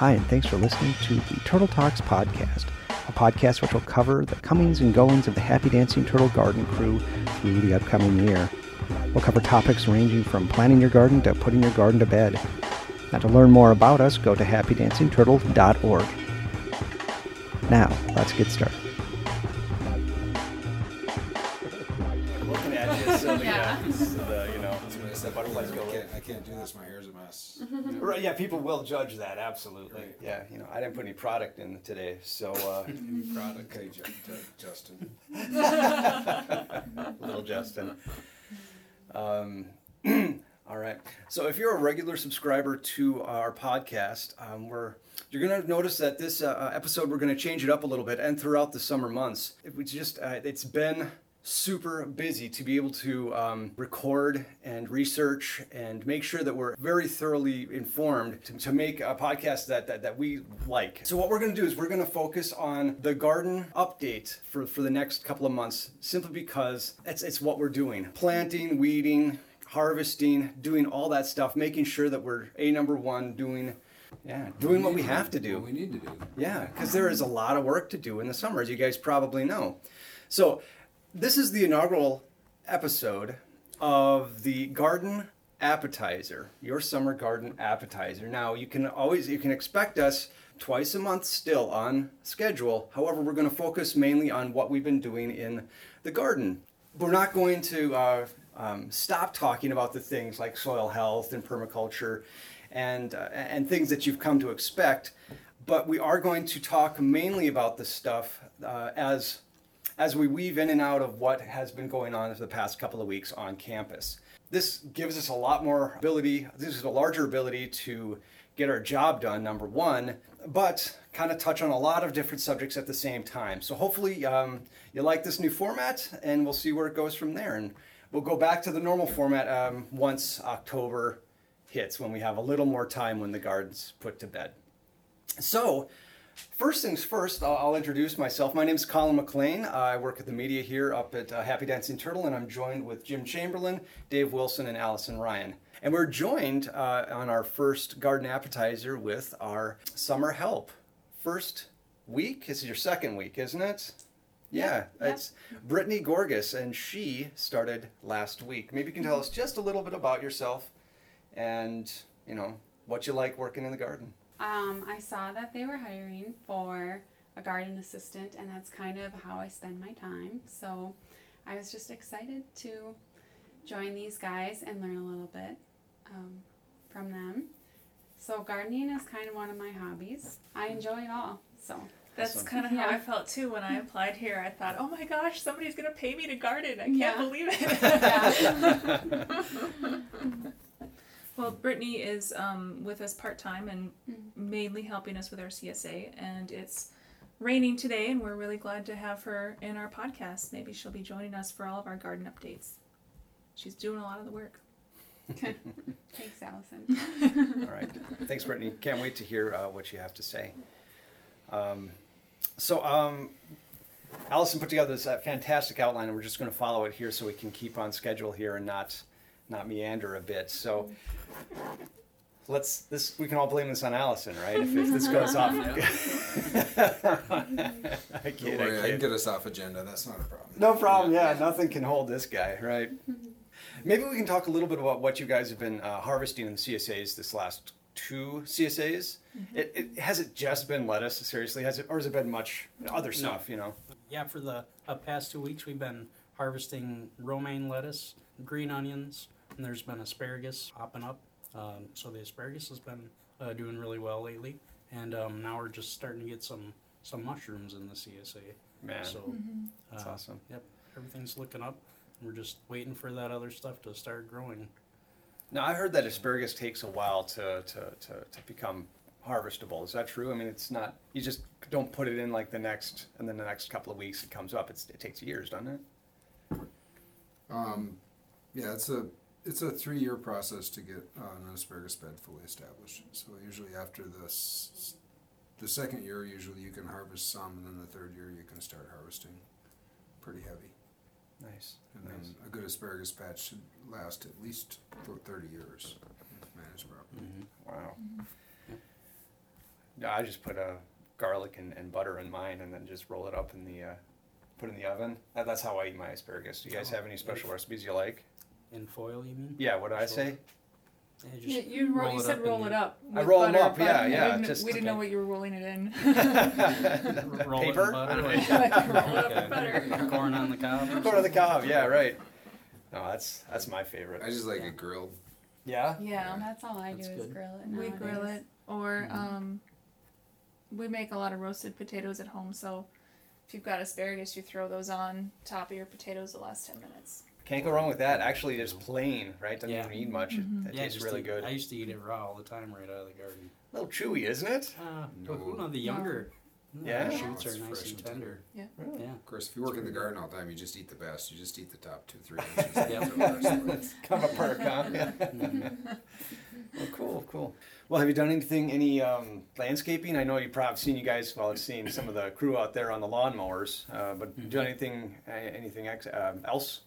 Hi, and thanks for listening to the Turtle Talks podcast, a podcast which will cover the comings and goings of the Happy Dancing Turtle Garden crew through the upcoming year. We'll cover topics ranging from planning your garden to putting your garden to bed. Now, to learn more about us, go to happydancingturtle.org. Now, let's get started. Right, yeah, people will judge that absolutely. Right. Yeah, you know, I didn't put any product in today, so uh, Any product, okay, Ju- Ju- Justin. little Justin. Um, all right. So if you're a regular subscriber to our podcast, um, we're you're going to notice that this uh, episode we're going to change it up a little bit, and throughout the summer months, it was just uh, it's been super busy to be able to um, record and research and make sure that we're very thoroughly informed to, to make a podcast that, that, that we like. So what we're going to do is we're going to focus on the garden update for, for the next couple of months, simply because it's, it's what we're doing. Planting, weeding, harvesting, doing all that stuff, making sure that we're a number one doing yeah, doing what we have to do. What we need to do. Yeah, because there is a lot of work to do in the summer, as you guys probably know. So, this is the inaugural episode of the garden appetizer, your summer garden appetizer. Now, you can always you can expect us twice a month still on schedule. However, we're going to focus mainly on what we've been doing in the garden. We're not going to uh, um, stop talking about the things like soil health and permaculture and uh, and things that you've come to expect, but we are going to talk mainly about the stuff uh, as as we weave in and out of what has been going on for the past couple of weeks on campus. This gives us a lot more ability, this is a larger ability to get our job done, number one, but kind of touch on a lot of different subjects at the same time. So hopefully um, you like this new format and we'll see where it goes from there. And we'll go back to the normal format um, once October hits, when we have a little more time when the garden's put to bed. So, First things first, I'll, introduce myself. My name is Colin McLean. I work at the media here up at uh, Happy Dancing Turtle, and I'm joined with Jim Chamberlain, Dave Wilson, and Allison Ryan. And we're joined uh, on our first garden appetizer with our summer help. First week? This is your second week, isn't it? Yeah, Yeah. it's Brittany Gorgas, and she started last week. Maybe you can tell us just a little bit about yourself and, you know, what you like working in the garden. Um, I saw that they were hiring for a garden assistant, and that's kind of how I spend my time. So I was just excited to join these guys and learn a little bit um, from them. So gardening is kind of one of my hobbies. I enjoy it all. So That's Awesome. kind of how Yeah. I felt too when I applied here. I thought, oh my gosh, somebody's gonna pay me to garden. I can't Yeah. believe it. yeah, well, Brittany is um, with us part time and Mhm. Mainly helping us with our CSA. And it's raining today, and we're really glad to have her in our podcast. Maybe she'll be joining us for all of our garden updates. She's doing a lot of the work. thanks, Allison. All right. Thanks, Brittany. Can't wait to hear uh, what you have to say. Um, so, um, Allison put together this uh, fantastic outline, and we're just going to follow it here so we can keep on schedule here and not not meander a bit. So, let's this we can all blame this on Allison, right? If, if this goes off. I Don't worry, I I can get us off agenda. That's not a problem. No problem. Yeah, nothing can hold this guy, right? Maybe we can talk a little bit about what you guys have been uh, harvesting in the CSAs this last two CSAs. It, it has it just been lettuce? Seriously, has it, or has it been much other stuff? You know. Yeah, for the uh, past two weeks, we've been harvesting romaine lettuce, green onions, and there's been asparagus popping up. Um, so the asparagus has been uh, doing really well lately, and um, now we're just starting to get some some mushrooms in the CSA. Man, So that's uh, awesome. Yep, everything's looking up. We're just waiting for that other stuff to start growing. Now I heard that asparagus takes a while to, to, to, to become harvestable. Is that true? I mean, it's not. You just don't put it in like the next, and then the next couple of weeks it comes up. It's, it takes years, doesn't it? Um, yeah, it's a it's a three year process to get uh, an asparagus bed fully established. So usually after the s- the second year, usually you can harvest some, and then the third year you can start harvesting pretty heavy. Nice. And nice. then a good asparagus patch should last at least for thirty years if managed properly. Wow. Yeah, I just put a garlic and, and butter in mine, and then just roll it up in the uh, put in the oven. That, that's how I eat my asparagus. Do you guys Oh, have any special yeah. recipes you like? In foil, you mean? Yeah. What did I Sure. say? Yeah, just You, you, ro- roll you it said up roll in- it up. I with roll 'em butter, up, but yeah, we yeah, didn't- just- we didn't know okay. what you were rolling it in. roll Paper? it in butter. I don't like- Roll it up like butter. corn on the cob. Go to the cob. Yeah. Right. No, that's that's my favorite. I just like Yeah. it grilled. Yeah. Yeah, That's all I do That's is good. grill it. we grill it, or Mhm. um, we make a lot of roasted potatoes at home. So if you've got asparagus, you throw those on top of your potatoes the last ten minutes. Can't go wrong with that. Actually, just plain, right? Doesn't Yeah. even need much. It, Mhm. it Yeah, tastes just really eat- good. I used to eat it raw all the time, right out of the garden. A little chewy, isn't it? Uh, No. but, no, the younger Yeah? the shoots It's are nice fresh and and tender. Really? Yeah. Of course, if you work in the garden all the time, you just eat the best. You just eat the top two, three inches. Yeah. Throw the rest away. Kind of a perk, huh? Yeah. Well, cool, cool. Well, have you done anything, any um, landscaping? I know you've probably seen you guys, well, I've seen some of the crew out there on the lawnmowers, uh, but Mhm. do anything, uh, anything ex- um, else?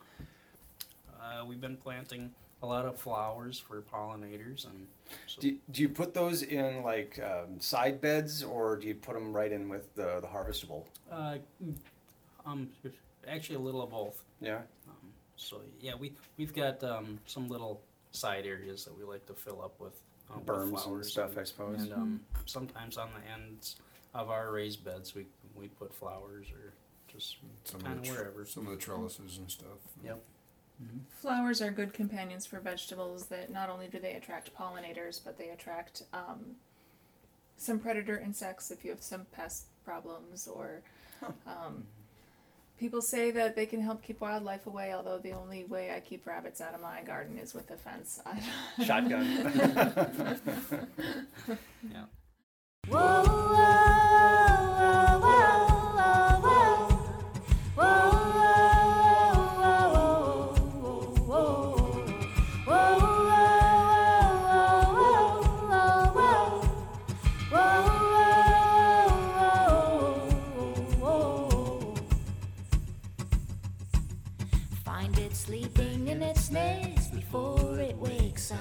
Uh, we've been planting a lot of flowers for pollinators, and so Do, do you put those in like um, side beds, or do you put them right in with the, the harvestable? uh, um, actually a little of both. Yeah. Um, so yeah, we we've got um, some little side areas that we like to fill up with um, with Berms and flowers stuff, I suppose. And um, sometimes on the ends of our raised beds, we we put flowers or just Some kind of of the tr- wherever. some of the trellises and stuff. Yep. Flowers are good companions for vegetables that not only do they attract pollinators, but they attract um, some predator insects if you have some pest problems or um, people say that they can help keep wildlife away although the only way i keep rabbits out of my garden is with a fence Shotgun. Yeah. Whoa, whoa, sleeping in its nest before it wakes up.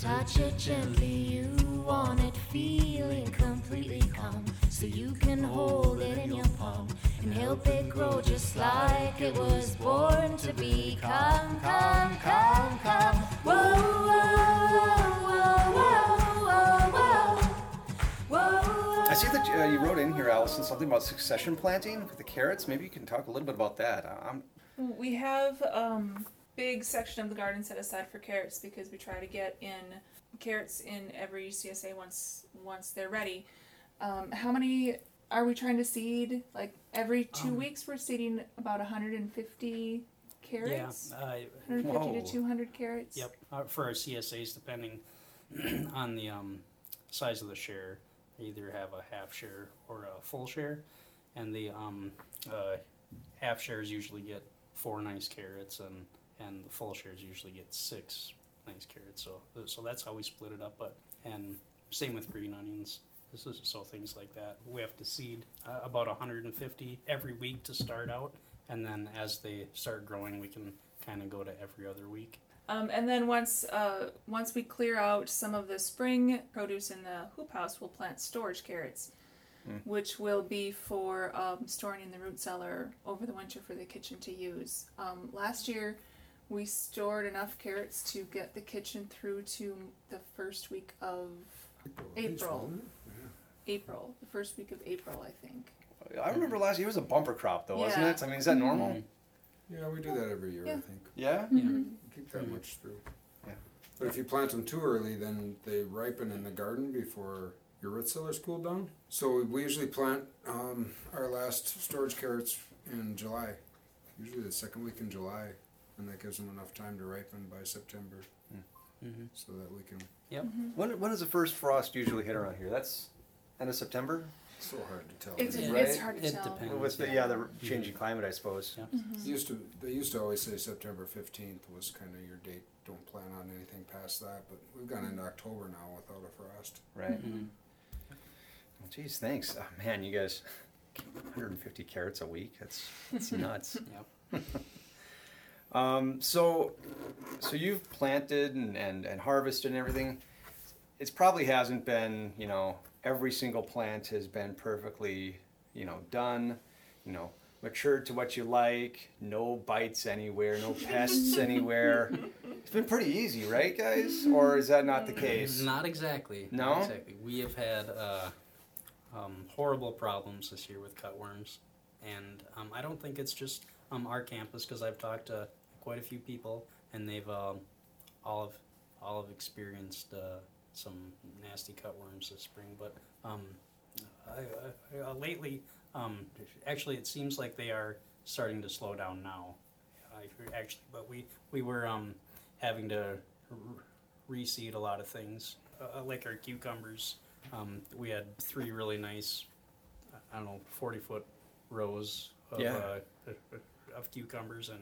Touch it gently, you want it feeling completely calm. So you can hold it in your palm and help it grow just like it was born to be. Come, come, come, come. Whoa, whoa, whoa, whoa, whoa, whoa, whoa. I see that uh, you wrote in here, Allison, something about succession planting with the carrots. Maybe you can talk a little bit about that. I'm, we have um big section of the garden set aside for carrots because we try to get in carrots in every csa once once they're ready. Um, how many are we trying to seed? Like every two Um, weeks we're seeding about 150 carrots? Yeah. Uh, 150 Whoa. to 200 carrots? Yep, uh, for our CSAs, depending on the um, size of the share, they either have a half share or a full share, and the um, uh, half shares usually get four nice carrots, and and the full shares usually get six nice carrots. So so that's how we split it up. But and same with green onions. This is so things like that. We have to seed uh, about 150 every week to start out, and then as they start growing, we can kind of go to every other week. Um, and then once uh, once we clear out some of the spring produce in the hoop house, we'll plant storage carrots, which will be for um, storing in the root cellar over the winter for the kitchen to use. Um, last year, we stored enough carrots to get the kitchen through to the first week of April. April, the first week of April, I think. I remember last year was a bumper crop, though, wasn't Yeah. it? I mean, is that normal? Mhm. Yeah, we do that every year, I Yeah. think. Yeah. Yeah. Keep that much through. Yeah. But if you plant them too early, then they ripen in the garden before your root cellar's cooled down. So we usually plant um, our last storage carrots in July, usually the second week in July, and that gives them enough time to ripen by September, Mhm. so that we can. When, when does the first frost usually hit around here? That's end of September? It's so hard to tell. It's, isn't it? Right. it's hard to It tell. depends. With the, yeah, the changing climate, I suppose. Yeah. They used to they used to always say September fifteenth was kind of your date. Don't plan on anything past that. But we've gone into October now without a frost. Right. Mhm. Well, geez, thanks. Oh, man, you guys, 150 carrots a week. That's that's nuts. Yep. Um, so, so you've planted and, and, and harvested and everything. It probably hasn't been, you know, every single plant has been perfectly, you know, done, you know, matured to what you like, no bites anywhere, no pests anywhere. It's been pretty easy, right, guys? Or is that not the case? Not exactly. No? Not exactly. We have had uh, um, horrible problems this year with cutworms, and um, I don't think it's just um, our campus because I've talked to quite a few people, and they've um, all have all have experienced uh, some nasty cutworms this spring. But um, I, I, uh, lately, um, actually, it seems like they are starting to slow down now. I, actually, but we we were um, having to reseed a lot of things, uh, like our cucumbers. Um, we had three really nice, I don't know, forty foot rows of Yeah. uh, of cucumbers, and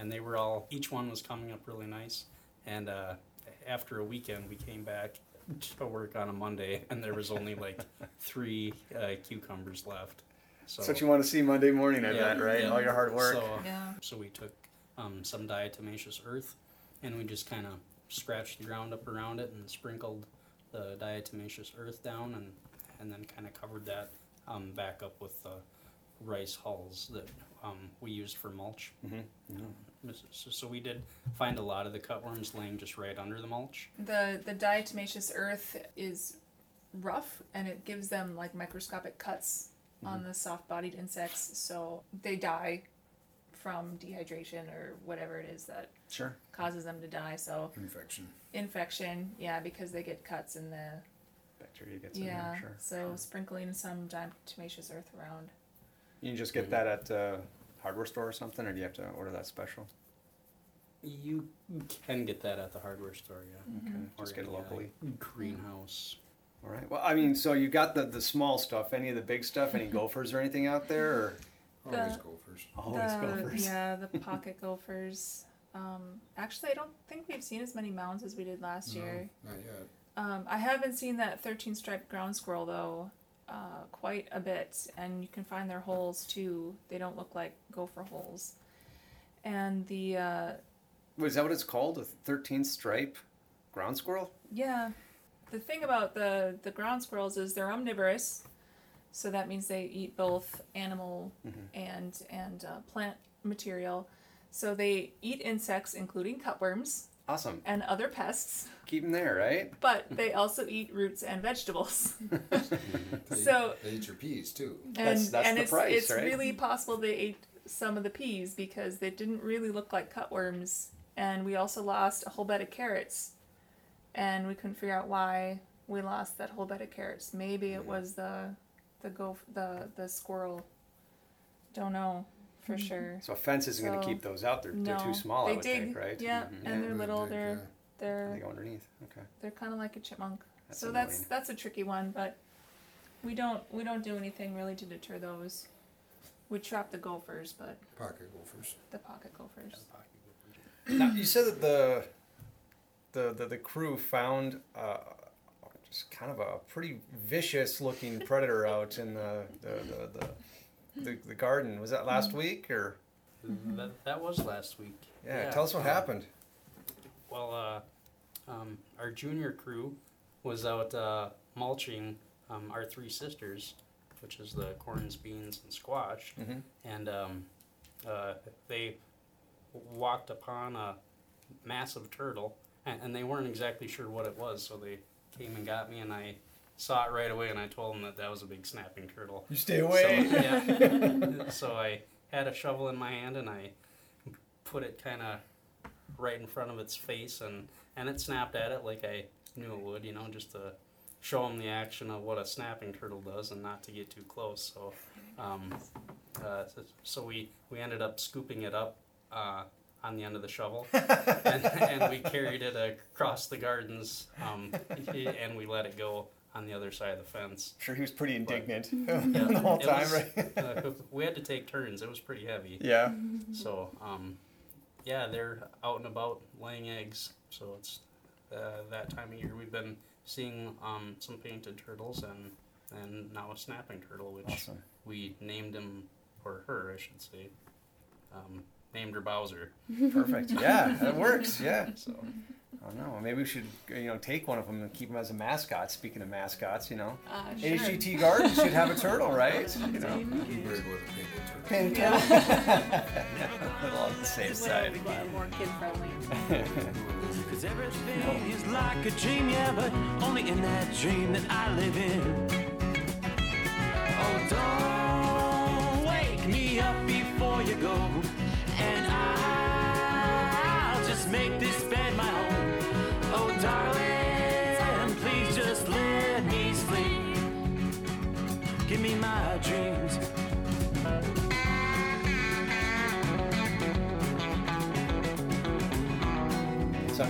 and they were all each one was coming up really nice. And uh, after a weekend, we came back to work on a Monday, and there was only like three uh, cucumbers left. So That's what you want to see Monday morning, I Yeah, bet, right? yeah. All your hard work. So, Yeah. so we took um, some diatomaceous earth, and we just kind of scratched the ground up around it and sprinkled the diatomaceous earth down, and and then kind of covered that um, back up with the rice hulls that um, we used for mulch. Mhm. So, so we did find a lot of the cutworms laying just right under the mulch. The the diatomaceous earth is rough and it gives them like microscopic cuts on the soft-bodied insects, so they die from dehydration or whatever it is that Sure. causes them to die. So Infection. infection, yeah, because they get cuts in the Bacteria gets in yeah. there, sure. So sprinkling some diatomaceous earth around. You can just get that at uh, hardware store or something, or do you have to order that special? You can get that at the hardware store, yeah. Okay, Or just get it any, uh, locally. greenhouse. All right. Well, I mean, so you got the the small stuff. Any of the big stuff? Any gophers or anything out there? Or Always The- gophers. always the, gophers. Yeah, the pocket gophers. Um, actually, I don't think we've seen as many mounds as we did last No, year. Not yet. Um, I haven't seen that 13 striped ground squirrel though, uh, quite a bit, and you can find their holes too. They don't look like gopher holes. And the uh, Was that what it's called? A 13 stripe ground squirrel? yeah, the thing about the the ground squirrels is they're omnivorous, so that means they eat both animal and and uh, plant material. So they eat insects, including cutworms Awesome. and other pests, Keep them there, right? but they also eat roots and vegetables. They, So- they eat your peas too. and That's- that's and the it's price, it's right? really possible they ate some of the peas because they didn't really look like cutworms and we also lost a whole bed of carrots and we couldn't figure out why we lost that whole bed of carrots maybe it was the the go the the squirrel don't know for sure So a fence isn't going to keep those out. They're, they're too small, they I would dig think, right? yeah Mhm. and Yeah. they're little big, they're yeah. they're They go underneath. Okay. they're kind of like a chipmunk That's so that's annoying. that's a tricky one but we don't we don't do anything really to deter those we trap the gophers but Pocket gophers. the pocket gophers Now, you said that the the the, the crew found uh, just kind of a pretty vicious looking predator out in the the, the, the, the, the garden. Was that last week or? That, that was last week. Yeah, tell us what uh, happened. Well, uh, um, our junior crew was out uh, mulching um, our three sisters, which is the corns, beans, and squash, Mhm. and um, uh, they walked upon a massive turtle, and, and they weren't exactly sure what it was, so they came and got me, and I saw it right away, and I told them that that was a big snapping turtle. You stay So, away. yeah. so I had a shovel in my hand and I put it kind of right in front of its face and, and it snapped at it like I knew it would, you know, just to show them the action of what a snapping turtle does and not to get too close. So, um, uh, so, so we, we ended up scooping it up uh, on the end of the shovel and, and we carried it across the gardens um, and we let it go on the other side of the fence. sure, he was pretty indignant Yeah, the whole time, was- right? uh, we had to take turns. It was pretty heavy. yeah. So, um, yeah, they're out and about laying eggs. So it's uh, that time of year. We've been seeing um, some painted turtles and and now a snapping turtle, which Awesome. we named him or her, I should say. Um, named her Bowser. Perfect. Yeah, that works. Yeah. So I don't know. Maybe we should, you know, take one of them and keep them as a mascot. Speaking of mascots, you know, Uh, sure. HDT Garden should have a turtle, right? You know, Blueberry with a painted turtle. pin a little on the safe side. Little, more kid friendly. Cause everything is like a dream, yeah, but only in that dream that I live in. Oh,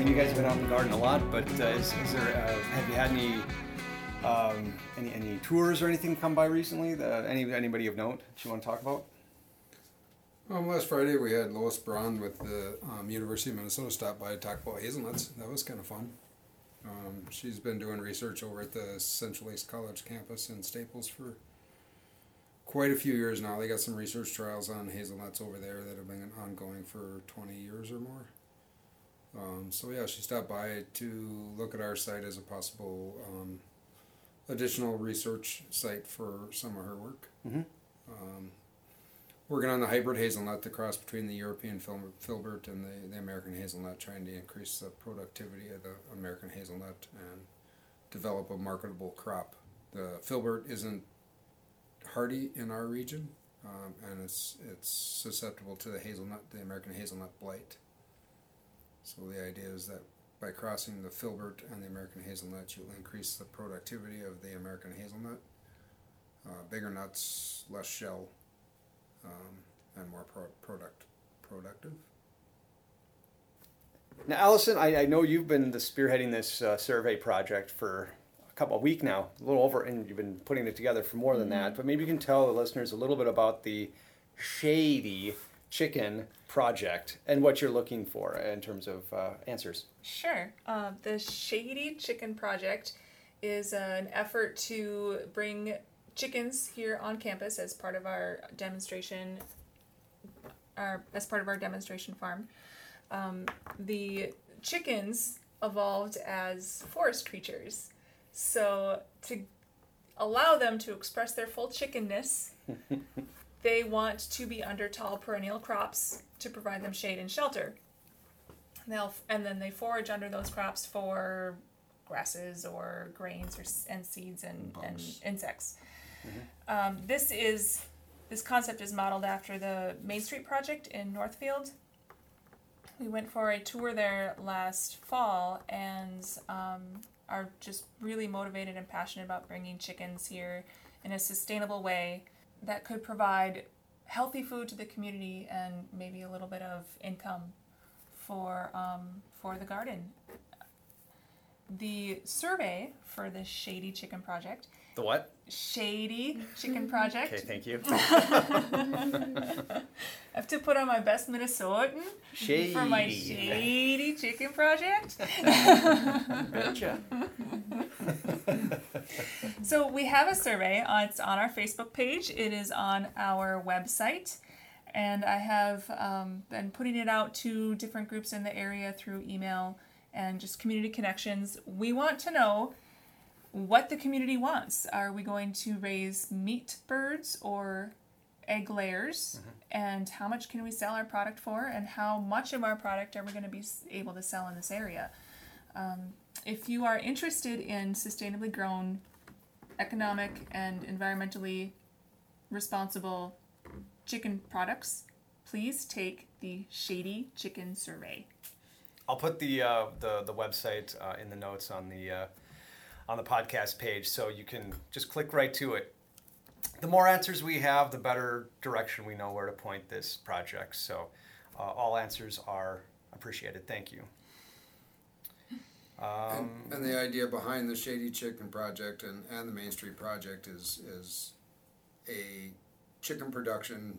mean, you guys have been out in the garden a lot, but uh, is, is there? Uh, have you had any, um, any any tours or anything come by recently? That any anybody of note that you want to talk about? Um, last Friday we had Lois Braun with the um, University of Minnesota stop by to talk about hazelnuts. That was kind of fun. Um, she's been doing research over at the Central Lakes College campus in Staples for quite a few years now. They got some research trials on hazelnuts over there that have been ongoing for 20 years or more. Um, so yeah, she stopped by to look at our site as a possible um, additional research site for some of her work. Mhm. Um, working on the hybrid hazelnut, the cross between the European fil- filbert and the, the American hazelnut, trying to increase the productivity of the American hazelnut and develop a marketable crop. The filbert isn't hardy in our region, um, and it's it's susceptible to the hazelnut, the American hazelnut blight. So the idea is that by crossing the filbert and the American hazelnut, you'll increase the productivity of the American hazelnut. Uh, bigger nuts, less shell, um, and more pro- product productive. Now, Allison, I, I know you've been the spearheading this uh, survey project for a couple of weeks now, a little over, and you've been putting it together for more than that. But maybe you can tell the listeners a little bit about the Shady Chicken project and what you're looking for in terms of uh, answers. Sure. Uh, the Shady Chicken Project is an effort to bring chickens here on campus as part of our demonstration, our, as part of our demonstration farm. Um, the chickens evolved as forest creatures. So, to allow them to express their full chickenness, they want to be under tall perennial crops to provide them shade and shelter. They'll and then they forage under those crops for grasses or grains or and seeds and, and insects. Um, this is this concept is modeled after the Main Street project in Northfield. We went for a tour there last fall and um, are just really motivated and passionate about bringing chickens here in a sustainable way that could provide healthy food to the community and maybe a little bit of income for um, for the garden. The survey for the Shady Chicken Project, The what? Shady Chicken Project. Okay, thank you. I have to put on my best Minnesotan Shady. for my Shady Chicken Project. Betcha. So we have a survey. It's on our Facebook page. It is on our website, and I have um, been putting it out to different groups in the area through email and just community connections. We want to know what the community wants. Are we going to raise meat birds or egg layers? And how much can we sell our product for? And how much of our product are we going to be able to sell in this area? Um, if you are interested in sustainably grown economic and environmentally responsible chicken products, please take the Shady Chicken Survey. I'll put the uh, the the website uh, in the notes on the uh, on the podcast page, so you can just click right to it. The more answers we have, the better direction we know where to point this project. So, uh, all answers are appreciated. Thank you. And, Um, and the idea behind the Shady Chicken Project and, and the Main Street Project is is a chicken production.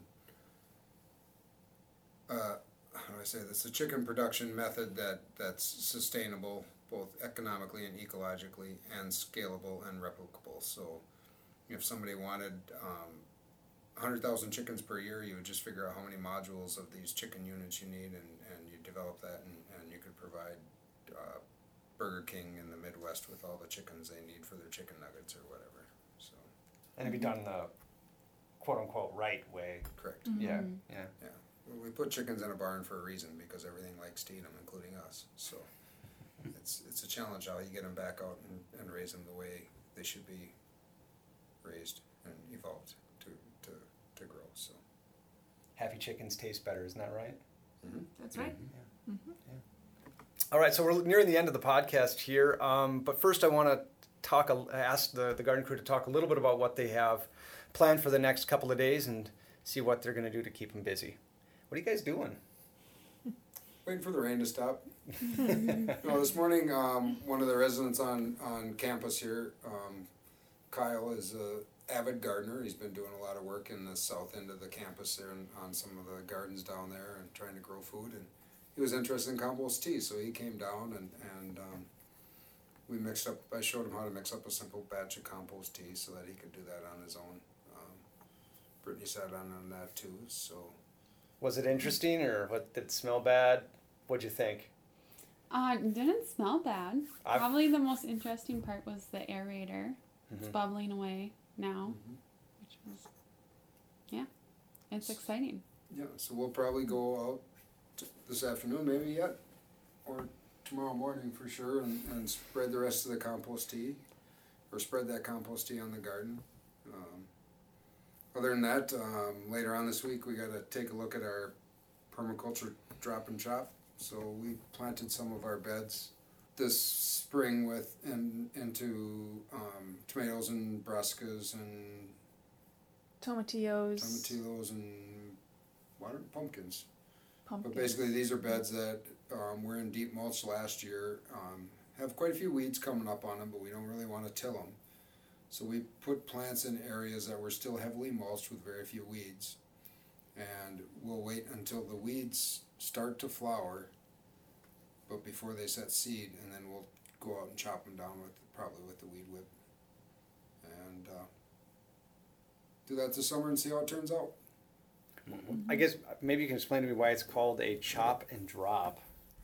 Uh, how do I say this? A chicken production method that that's sustainable both economically and ecologically, and scalable and replicable. So, if somebody wanted um, 100,000 chickens per year, you would just figure out how many modules of these chicken units you need, and, and you develop that, and, and you could provide uh, Burger King in the Midwest with all the chickens they need for their chicken nuggets or whatever. So And it'd be done the quote unquote right way. correct. Mm-hmm. Yeah, yeah. Yeah, Well, we put chickens in a barn for a reason because everything likes to eat them, including us. So it's it's a challenge how you get them back out and, and raise them the way they should be raised and evolved to to, to grow. So Happy chickens taste better, isn't that right? Mm-hmm. That's right. Mm-hmm. All right, so we're nearing the end of the podcast here. Um, but first, I want to talk, ask the, the garden crew to talk a little bit about what they have planned for the next couple of days and see what they're going to do to keep them busy. What are you guys doing? waiting for the rain to stop. no, this morning, um, one of the residents on, on campus here, um, Kyle, is a avid gardener. He's been doing a lot of work in the south end of the campus there and on some of the gardens down there and trying to grow food. And he was interested in compost tea, so he came down and, and um, we mixed up. I showed him how to mix up a simple batch of compost tea so that he could do that on his own. Um, Brittany sat on on that too, so. Was it interesting or what, did it smell bad? What'd you think? Uh, it didn't smell bad. I've- Probably the most interesting part was the aerator. It's Mhm. bubbling away now, which was, yeah, it's exciting. Yeah, so we'll probably go out t- this afternoon, maybe yet, or tomorrow morning for sure, and, and spread the rest of the compost tea, or spread that compost tea on the garden. Um, other than that, um, later on this week, we got to take a look at our permaculture drop and chop. So we planted some of our beds this spring with in, into um, tomatoes and brassicas and Tomatillos, tomatillos and water pumpkins. But basically, these are beds that um, were in deep mulch last year. Um, have quite a few weeds coming up on them, but we don't really want to till them. So we put plants in areas that were still heavily mulched with very few weeds, and we'll wait until the weeds start to flower, but before they set seed, and then we'll go out and chop them down with probably with the weed whip, and uh, do that this summer and see how it turns out. I guess maybe you can explain to me why it's called a chop and drop.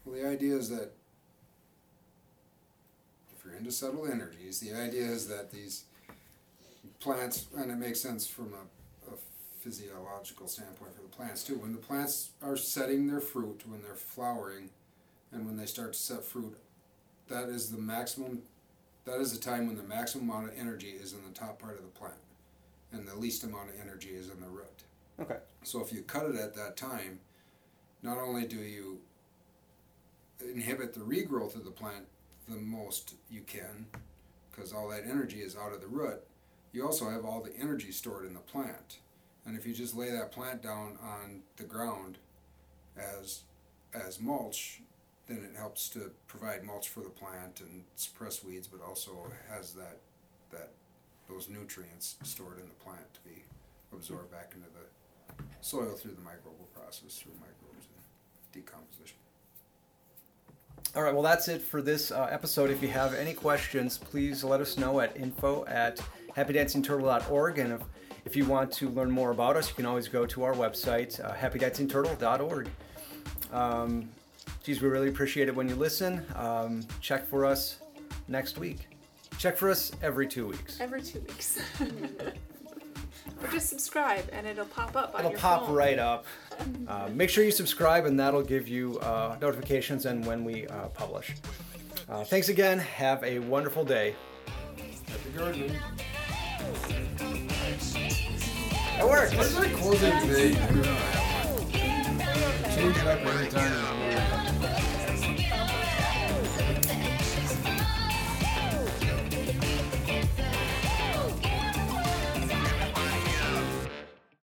Well, the idea is that if you're into subtle energies, the idea is that these plants, and it makes sense from a, a physiological standpoint for the plants too, when the plants are setting their fruit, when they're flowering, and when they start to set fruit, that is the maximum, that is the time when the maximum amount of energy is in the top part of the plant, and the least amount of energy is in the root. Okay. So if you cut it at that time, not only do you inhibit the regrowth of the plant the most you can, because all that energy is out of the root, you also have all the energy stored in the plant. And if you just lay that plant down on the ground as as mulch, then it helps to provide mulch for the plant and suppress weeds, but also has that that those nutrients stored in the plant to be absorbed back into the soil through the microbial process through microbes and decomposition. All right, well, that's it for this uh, episode. If you have any questions, please let us know at info at happydancingturtle.org. And if, if you want to learn more about us, you can always go to our website, uh, happydancingturtle.org. Um, geez, we really appreciate it when you listen. Um, check for us next week. Check for us every two weeks. Every two weeks. or just subscribe and it'll pop up on It'll your pop phone. right up. Uh, make sure you subscribe, and that'll give you uh, notifications and when we uh, publish. Uh, thanks again. Have a wonderful day. Happy gardening. It worked. What is that closing today? Change it up every time.